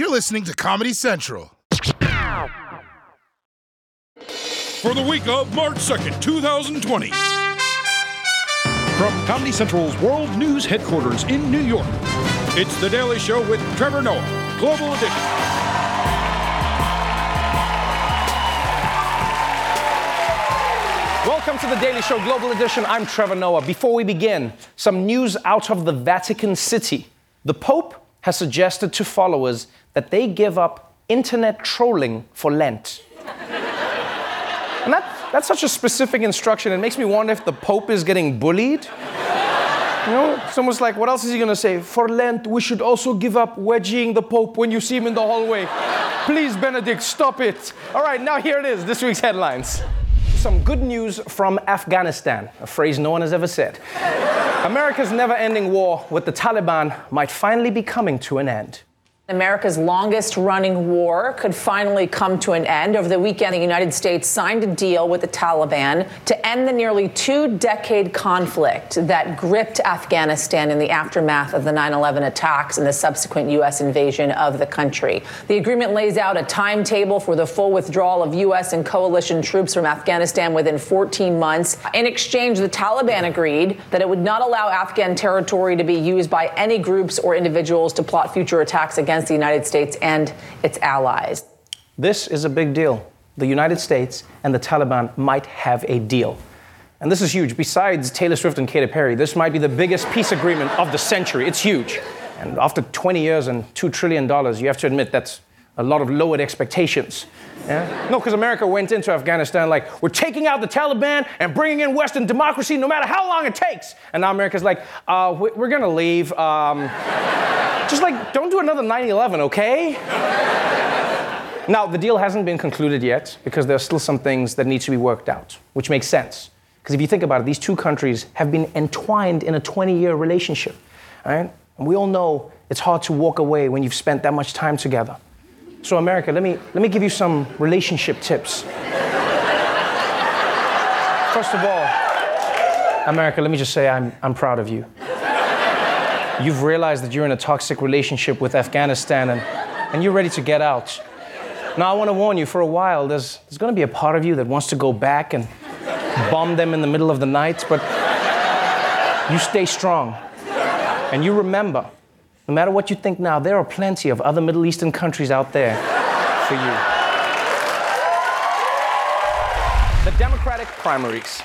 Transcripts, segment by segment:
You're listening to Comedy Central. For the week of March 2nd, 2020. From Comedy Central's World News headquarters in New York, it's The Daily Show with Trevor Noah, Global Edition. Welcome to the Daily Show Global Edition. I'm Trevor Noah. Before we begin, some news out of the Vatican City. The Pope has suggested to followers that they give up internet trolling for Lent. and that, that's such a specific instruction. It makes me wonder if the Pope is getting bullied. You know, it's almost like, what else is he gonna say? For Lent, we should also give up wedging the Pope when you see him in the hallway. Please, Benedict, stop it. All right, now here it is this week's headlines. Some good news from Afghanistan, a phrase no one has ever said. America's never ending war with the Taliban might finally be coming to an end. America's longest running war could finally come to an end. Over the weekend, the United States signed a deal with the Taliban to end the nearly two decade conflict that gripped Afghanistan in the aftermath of the 9 11 attacks and the subsequent U.S. invasion of the country. The agreement lays out a timetable for the full withdrawal of U.S. and coalition troops from Afghanistan within 14 months. In exchange, the Taliban agreed that it would not allow Afghan territory to be used by any groups or individuals to plot future attacks against the United States and its allies. This is a big deal. The United States and the Taliban might have a deal. And this is huge. Besides Taylor Swift and Katy Perry, this might be the biggest peace agreement of the century. It's huge. And after 20 years and $2 trillion, you have to admit that's a lot of lowered expectations. Yeah? No, because America went into Afghanistan like, we're taking out the Taliban and bringing in Western democracy no matter how long it takes. And now America's like, uh, we- we're going to leave. Um, just like, don't do another 9 11, okay? now, the deal hasn't been concluded yet because there are still some things that need to be worked out, which makes sense. Because if you think about it, these two countries have been entwined in a 20 year relationship, right? And we all know it's hard to walk away when you've spent that much time together. So, America, let me, let me give you some relationship tips. First of all, America, let me just say I'm, I'm proud of you. You've realized that you're in a toxic relationship with Afghanistan and, and you're ready to get out. Now, I want to warn you for a while, there's, there's going to be a part of you that wants to go back and bomb them in the middle of the night, but you stay strong. And you remember, no matter what you think now, there are plenty of other Middle Eastern countries out there for you. The Democratic primaries.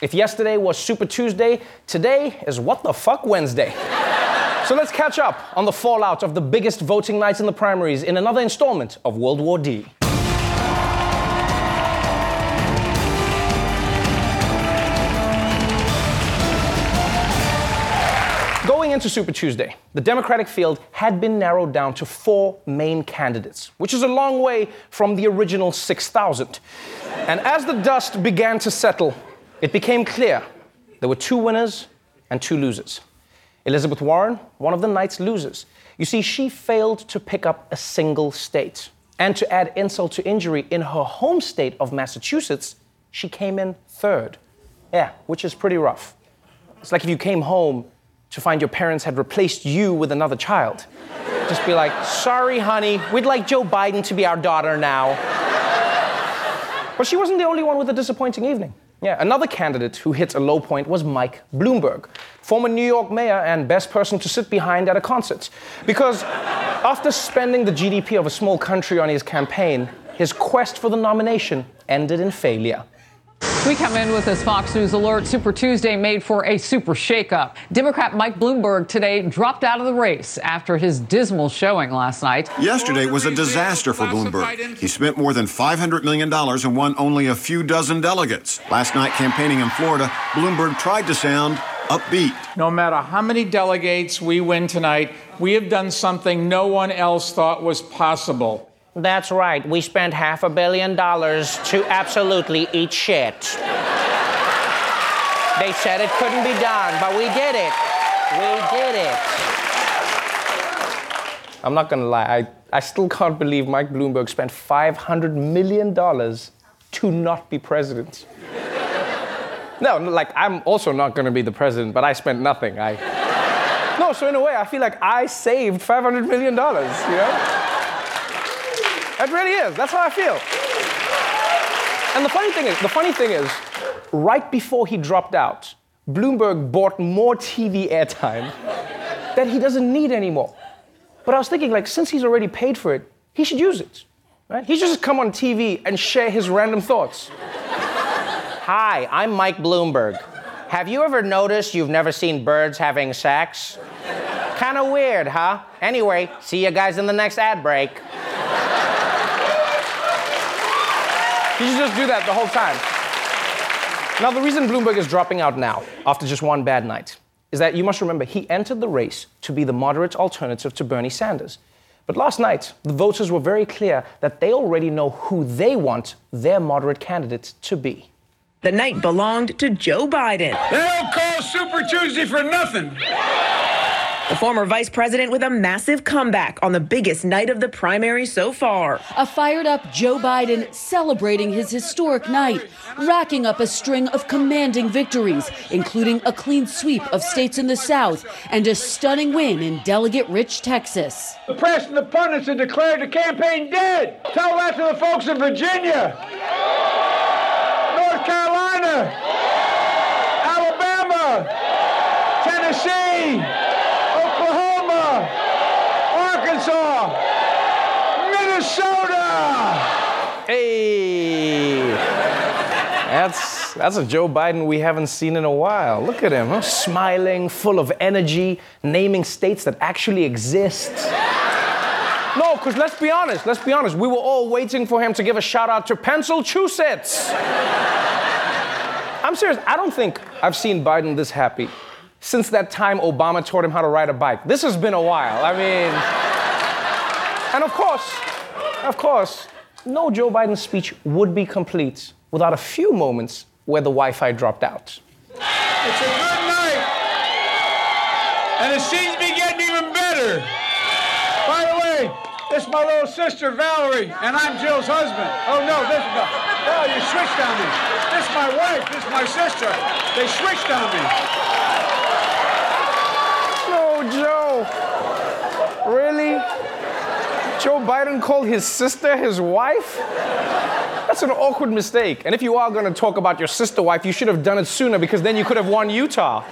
If yesterday was Super Tuesday, today is What the Fuck Wednesday. So let's catch up on the fallout of the biggest voting nights in the primaries in another installment of World War D. into Super Tuesday, the Democratic field had been narrowed down to four main candidates, which is a long way from the original 6,000. And as the dust began to settle, it became clear there were two winners and two losers. Elizabeth Warren, one of the night's losers. You see, she failed to pick up a single state. And to add insult to injury, in her home state of Massachusetts, she came in third. Yeah, which is pretty rough. It's like if you came home to find your parents had replaced you with another child. Just be like, sorry, honey, we'd like Joe Biden to be our daughter now. But she wasn't the only one with a disappointing evening. Yeah, another candidate who hit a low point was Mike Bloomberg, former New York mayor and best person to sit behind at a concert. Because after spending the GDP of a small country on his campaign, his quest for the nomination ended in failure. We come in with this Fox News alert. Super Tuesday made for a super shakeup. Democrat Mike Bloomberg today dropped out of the race after his dismal showing last night. Yesterday was a disaster for Bloomberg. He spent more than $500 million and won only a few dozen delegates. Last night, campaigning in Florida, Bloomberg tried to sound upbeat. No matter how many delegates we win tonight, we have done something no one else thought was possible. That's right. We spent half a billion dollars to absolutely eat shit. They said it couldn't be done, but we did it. We did it. I'm not gonna lie, I, I still can't believe Mike Bloomberg spent $500 million to not be president. no, like, I'm also not gonna be the president, but I spent nothing. I. No, so in a way, I feel like I saved $500 million, you know? That really is. That's how I feel. And the funny thing is, the funny thing is, right before he dropped out, Bloomberg bought more TV airtime that he doesn't need anymore. But I was thinking, like, since he's already paid for it, he should use it. Right? He should just come on TV and share his random thoughts. Hi, I'm Mike Bloomberg. Have you ever noticed you've never seen birds having sex? Kind of weird, huh? Anyway, see you guys in the next ad break. He should just do that the whole time. Now, the reason Bloomberg is dropping out now, after just one bad night, is that you must remember he entered the race to be the moderate alternative to Bernie Sanders. But last night, the voters were very clear that they already know who they want their moderate candidate to be. The night belonged to Joe Biden. They don't call Super Tuesday for nothing. The former vice president with a massive comeback on the biggest night of the primary so far. A fired up Joe Biden celebrating his historic night, racking up a string of commanding victories, including a clean sweep of states in the South and a stunning win in delegate rich Texas. The press and the pundits have declared the campaign dead. Tell that to the folks in Virginia, North Carolina, Alabama, Tennessee. Oklahoma, Arkansas, Minnesota. Hey, that's that's a Joe Biden we haven't seen in a while. Look at him, huh? smiling, full of energy, naming states that actually exist. No, because let's be honest, let's be honest. We were all waiting for him to give a shout out to Massachusetts. I'm serious, I don't think I've seen Biden this happy since that time Obama taught him how to ride a bike. This has been a while. I mean, and of course, of course, no Joe Biden speech would be complete without a few moments where the Wi Fi dropped out. It's a good night, and it seems to be getting even better. By the way, this is my little sister Valerie, and I'm Jill's husband. Oh no, this is the. Oh, you switched on me. This is my wife. This is my sister. They switched on me. Joe. Really? Joe Biden called his sister his wife? That's an awkward mistake. And if you are going to talk about your sister wife, you should have done it sooner because then you could have won Utah.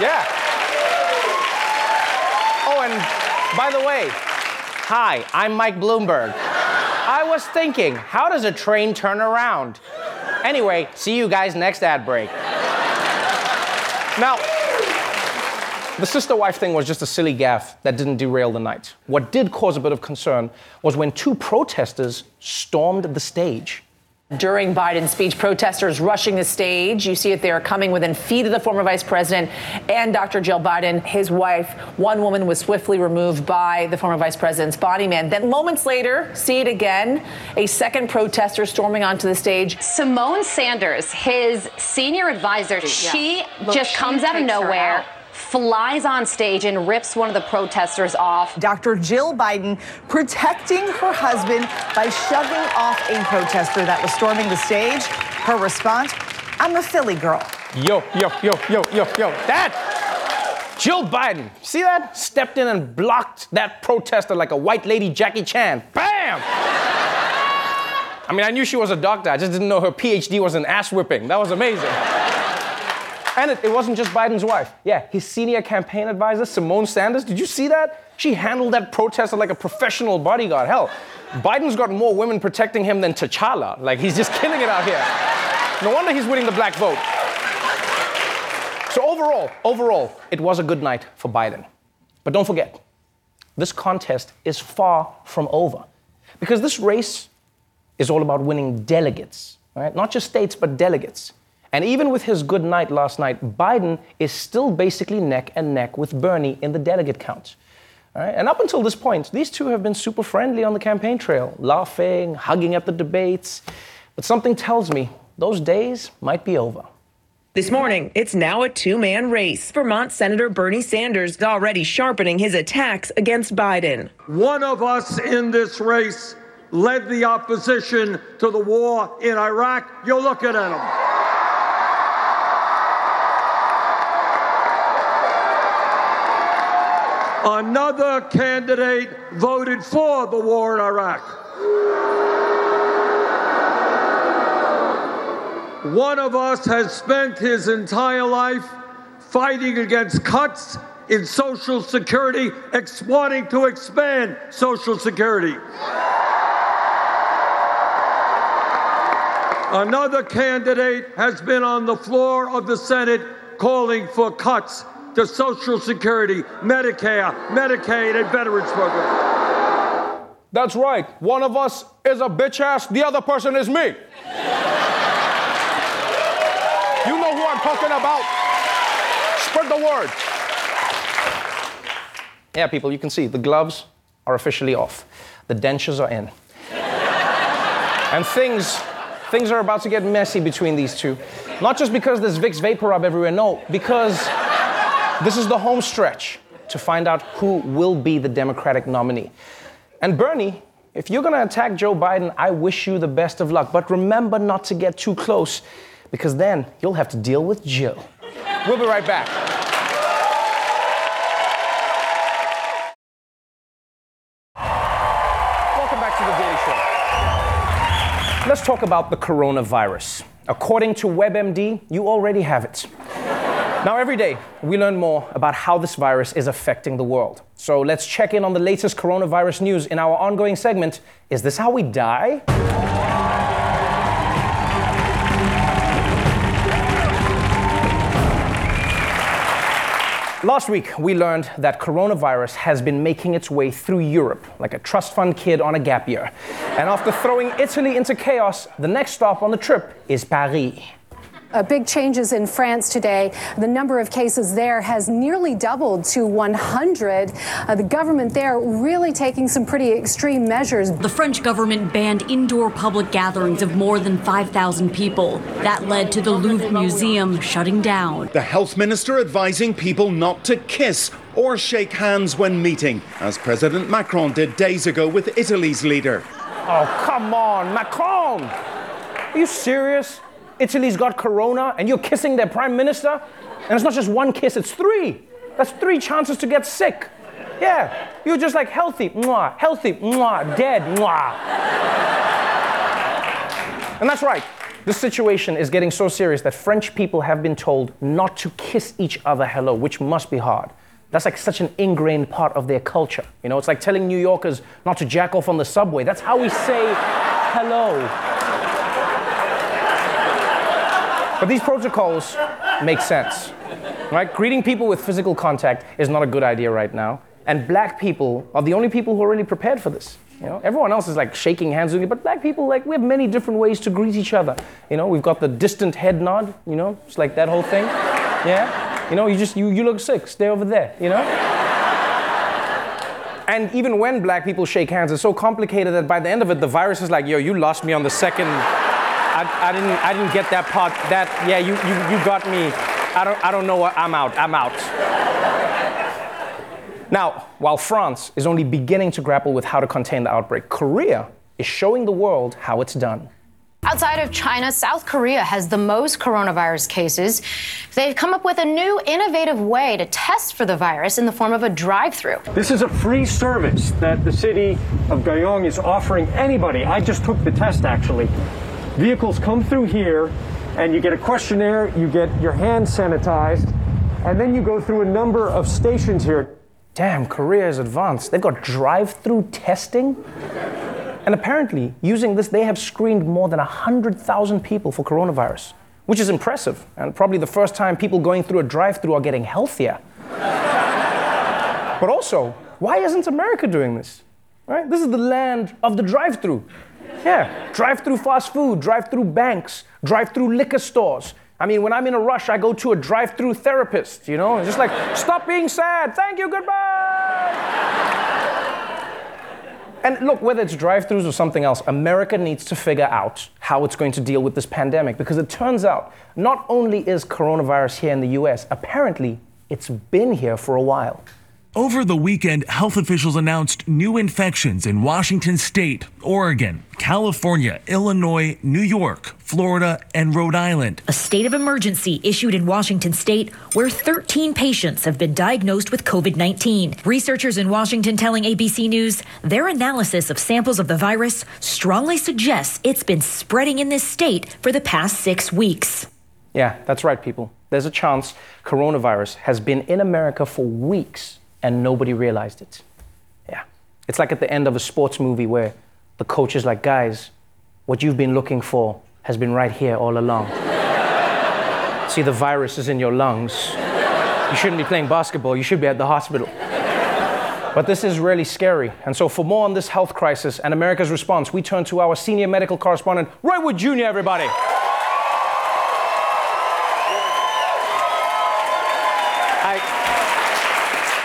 Yeah. Oh, and by the way, Hi, I'm Mike Bloomberg. I was thinking, how does a train turn around? Anyway, see you guys next ad break. now, the sister wife thing was just a silly gaffe that didn't derail the night. What did cause a bit of concern was when two protesters stormed the stage. During Biden's speech, protesters rushing the stage. You see it there, coming within feet of the former vice president and Dr. Jill Biden, his wife. One woman was swiftly removed by the former vice president's body man. Then, moments later, see it again, a second protester storming onto the stage. Symone Sanders, his senior advisor, she Look, just she comes out of takes her nowhere. Out. Flies on stage and rips one of the protesters off. Dr. Jill Biden protecting her husband by shoving off a protester that was storming the stage. Her response I'm a Philly girl. Yo, yo, yo, yo, yo, yo. That! Jill Biden, see that? Stepped in and blocked that protester like a white lady Jackie Chan. Bam! I mean, I knew she was a doctor, I just didn't know her PhD was in ass whipping. That was amazing. And it, it wasn't just Biden's wife. Yeah, his senior campaign advisor, Symone Sanders, did you see that? She handled that protester like a professional bodyguard. Hell, Biden's got more women protecting him than T'Challa. Like, he's just killing it out here. No wonder he's winning the black vote. So, overall, overall, it was a good night for Biden. But don't forget, this contest is far from over. Because this race is all about winning delegates, right? Not just states, but delegates. And even with his good night last night, Biden is still basically neck and neck with Bernie in the delegate count. All right? And up until this point, these two have been super friendly on the campaign trail, laughing, hugging at the debates. But something tells me those days might be over. This morning, it's now a two man race. Vermont Senator Bernie Sanders is already sharpening his attacks against Biden. One of us in this race led the opposition to the war in Iraq. You're looking at him. Another candidate voted for the war in Iraq. One of us has spent his entire life fighting against cuts in Social Security, ex- wanting to expand Social Security. Another candidate has been on the floor of the Senate calling for cuts to Social Security, Medicare, Medicaid, and Veterans Program. That's right. One of us is a bitch ass, the other person is me. you know who I'm talking about. Spread the word. Yeah, people, you can see the gloves are officially off. The dentures are in. and things things are about to get messy between these two. Not just because there's Vicks VapoRub everywhere, no, because this is the home stretch to find out who will be the Democratic nominee. And Bernie, if you're gonna attack Joe Biden, I wish you the best of luck. But remember not to get too close, because then you'll have to deal with Jill. We'll be right back. Welcome back to the Daily Show. Let's talk about the coronavirus. According to WebMD, you already have it. Now, every day, we learn more about how this virus is affecting the world. So let's check in on the latest coronavirus news in our ongoing segment Is This How We Die? Last week, we learned that coronavirus has been making its way through Europe like a trust fund kid on a gap year. And after throwing Italy into chaos, the next stop on the trip is Paris. Uh, big changes in France today. The number of cases there has nearly doubled to 100. Uh, the government there really taking some pretty extreme measures. The French government banned indoor public gatherings of more than 5,000 people. That led to the Louvre Museum shutting down. The health minister advising people not to kiss or shake hands when meeting, as President Macron did days ago with Italy's leader. Oh, come on, Macron! Are you serious? Italy's got corona and you're kissing their prime minister? And it's not just one kiss, it's three. That's three chances to get sick. Yeah, you're just like healthy, mwah, healthy, mwah, dead, mwah. and that's right. This situation is getting so serious that French people have been told not to kiss each other hello, which must be hard. That's like such an ingrained part of their culture. You know, it's like telling New Yorkers not to jack off on the subway. That's how we say hello. But these protocols make sense, right? Greeting people with physical contact is not a good idea right now. And black people are the only people who are really prepared for this. You know, everyone else is like shaking hands with you, but black people, like, we have many different ways to greet each other. You know, we've got the distant head nod, you know, it's like that whole thing. Yeah? You know, you just, you, you look sick, stay over there, you know? And even when black people shake hands, it's so complicated that by the end of it, the virus is like, yo, you lost me on the second I, I, didn't, I didn't get that part. That, yeah, you, you, you got me. I don't, I don't know what, I'm out, I'm out. Now, while France is only beginning to grapple with how to contain the outbreak, Korea is showing the world how it's done. Outside of China, South Korea has the most coronavirus cases. They've come up with a new innovative way to test for the virus in the form of a drive through. This is a free service that the city of Goyang is offering anybody. I just took the test actually. Vehicles come through here, and you get a questionnaire, you get your hands sanitized, and then you go through a number of stations here. Damn, Korea is advanced. They've got drive through testing. And apparently, using this, they have screened more than 100,000 people for coronavirus, which is impressive, and probably the first time people going through a drive through are getting healthier. but also, why isn't America doing this? Right? This is the land of the drive through. Yeah, drive through fast food, drive through banks, drive through liquor stores. I mean, when I'm in a rush, I go to a drive through therapist, you know? Just like, stop being sad, thank you, goodbye. and look, whether it's drive throughs or something else, America needs to figure out how it's going to deal with this pandemic because it turns out not only is coronavirus here in the US, apparently it's been here for a while. Over the weekend, health officials announced new infections in Washington state, Oregon, California, Illinois, New York, Florida, and Rhode Island. A state of emergency issued in Washington state where 13 patients have been diagnosed with COVID 19. Researchers in Washington telling ABC News their analysis of samples of the virus strongly suggests it's been spreading in this state for the past six weeks. Yeah, that's right, people. There's a chance coronavirus has been in America for weeks and nobody realized it. Yeah. It's like at the end of a sports movie where the coach is like, guys, what you've been looking for has been right here all along. See, the virus is in your lungs. You shouldn't be playing basketball, you should be at the hospital. But this is really scary. And so, for more on this health crisis and America's response, we turn to our senior medical correspondent, Roy Wood Jr., everybody.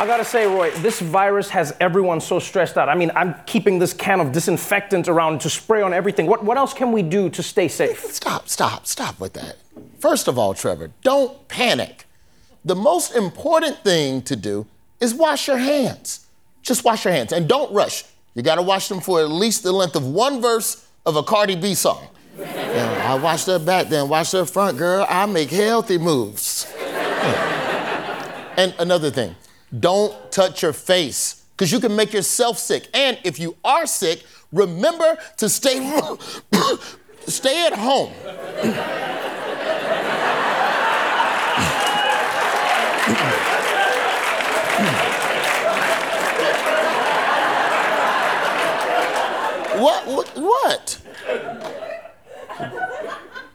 I gotta say, Roy, this virus has everyone so stressed out. I mean, I'm keeping this can of disinfectant around to spray on everything. What, what else can we do to stay safe? Stop, stop, stop with that. First of all, Trevor, don't panic. The most important thing to do is wash your hands. Just wash your hands and don't rush. You gotta wash them for at least the length of one verse of a Cardi B song. Yeah, I wash their back, then wash their front, girl. I make healthy moves. And another thing, don't touch your face because you can make yourself sick. And if you are sick, remember to stay stay at home. what, what? What?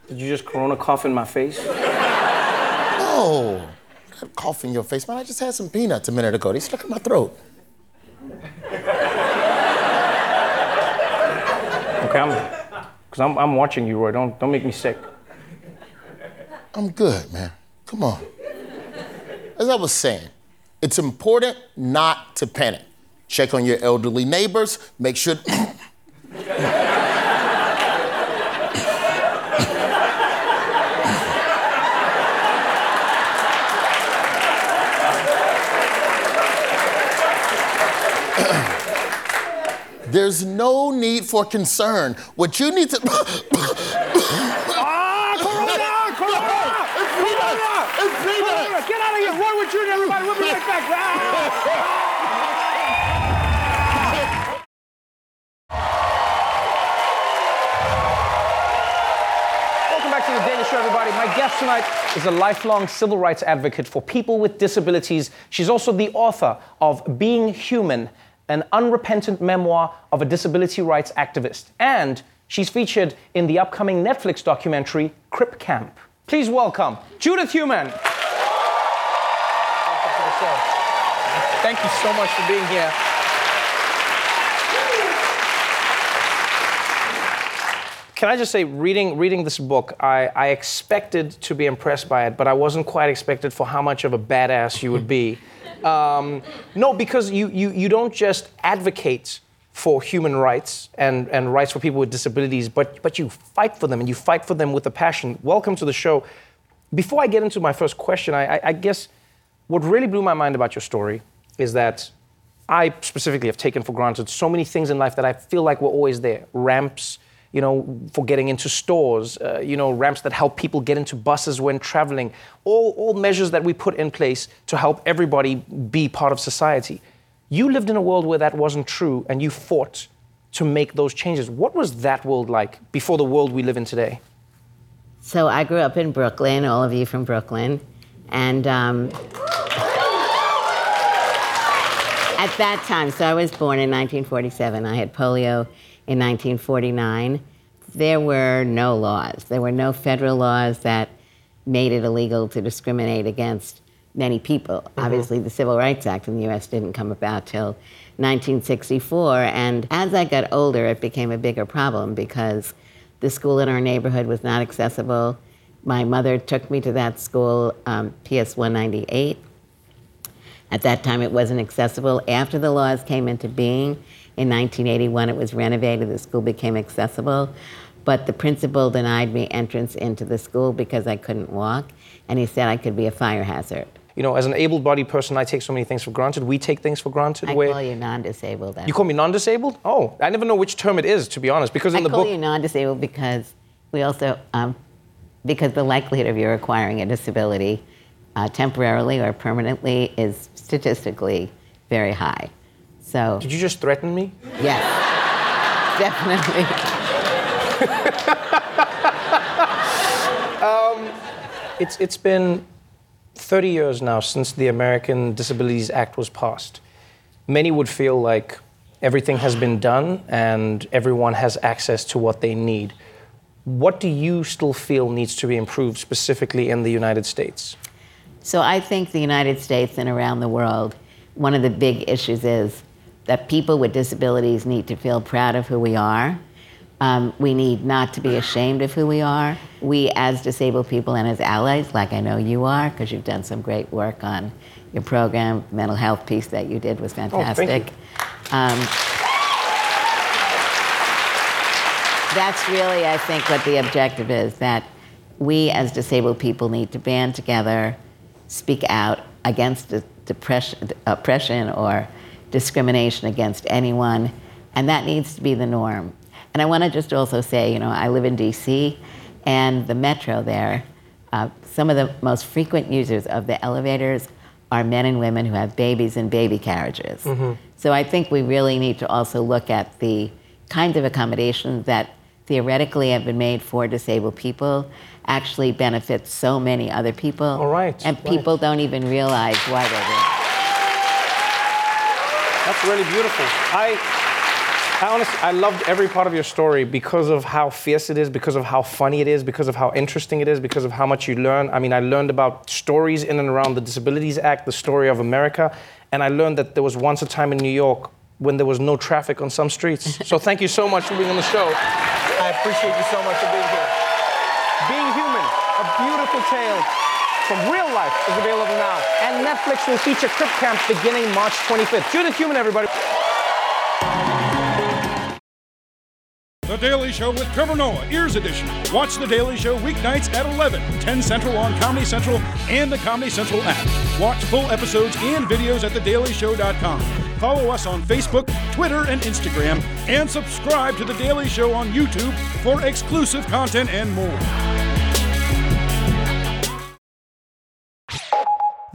Did you just corona cough in my face? No cough in your face. Man, I just had some peanuts a minute ago. They stuck in my throat. Okay, I'm, because I'm, I'm watching you, Roy. Don't, don't make me sick. I'm good, man. Come on. As I was saying, it's important not to panic. Check on your elderly neighbors. Make sure. There's no need for concern. What you need to. ah, Corona! Corona! It's Corona! It's Corona! Get out of here! Roy Wood Jr., everybody. We'll be right back. Welcome back to the Daily Show, everybody. My guest tonight is a lifelong civil rights advocate for people with disabilities. She's also the author of Being Heumann an unrepentant memoir of a disability rights activist. And she's featured in the upcoming Netflix documentary, Crip Camp. Please welcome Judith Heumann. Thank you so much for being here. Can I just say, reading, reading this book, I, I expected to be impressed by it, but I wasn't quite expected for how much of a badass you would be. Um, no, because you, you, you don't just advocate for human rights and, and rights for people with disabilities, but, but you fight for them and you fight for them with a passion. Welcome to the show. Before I get into my first question, I, I, I guess what really blew my mind about your story is that I specifically have taken for granted so many things in life that I feel like were always there ramps, you know, for getting into stores, uh, you know, ramps that help people get into buses when traveling, all, all measures that we put in place to help everybody be part of society. You lived in a world where that wasn't true and you fought to make those changes. What was that world like before the world we live in today? So I grew up in Brooklyn, all of you from Brooklyn, and um, at that time, so I was born in 1947. I had polio in 1949, there were no laws. There were no federal laws that made it illegal to discriminate against many people. Mm-hmm. Obviously, the Civil Rights Act in the US didn't come about till 1964. And as I got older, it became a bigger problem because the school in our neighborhood was not accessible. My mother took me to that school, um, PS 198. At that time, it wasn't accessible. After the laws came into being, in 1981, it was renovated, the school became accessible. But the principal denied me entrance into the school because I couldn't walk, and he said I could be a fire hazard. you know, as an able-bodied person, I take so many things for granted. We take things for granted. I where call you non-disabled. you call me non-disabled? Oh, I never know which term it is, to be honest, because in I the call book. you non-disabled because we also um, because the likelihood of you acquiring a disability uh, temporarily or permanently is statistically very high. So Did you just threaten me? yes, definitely. Um, it's, it's been 30 years now since the American Disabilities Act was passed. Many would feel like everything has been done and everyone has access to what they need. What do you still feel needs to be improved specifically in the United States? So I think the United States and around the world, one of the big issues is that people with disabilities need to feel proud of who we are. Um, we need not to be ashamed of who we are. We, as disabled people and as allies, like I know you are, because you've done some great work on your program, mental health piece that you did was thank fantastic. Um, that's really, I think, what the objective is that we as disabled people need to band together, speak out against the depression, oppression or discrimination against anyone, and that needs to be the norm. And I want to just also say, you know, I live in DC, and the metro there, uh, some of the most frequent users of the elevators are men and women who have babies in baby carriages. So I think we really need to also look at the kinds of accommodations that theoretically have been made for disabled people actually benefit so many other people. All right. And people don't even realize why they're there. That's really beautiful. I, I honestly, I loved every part of your story because of how fierce it is, because of how funny it is, because of how interesting it is, because of how much you learn. I mean, I learned about stories in and around the Disabilities Act, the story of America, and I learned that there was once a time in New York when there was no traffic on some streets. so thank you so much for being on the show. I appreciate you so much for being here. Being Heumann, a beautiful tale from real life is available now. And Netflix will feature Crip Camp beginning March 25th. Judith Heumann, everybody. The Daily Show with Trevor Noah, Ears Edition. Watch The Daily Show weeknights at 11, 10 Central on Comedy Central and the Comedy Central app. Watch full episodes and videos at thedailyshow.com. Follow us on Facebook, Twitter, and Instagram, and subscribe to The Daily Show on YouTube for exclusive content and more.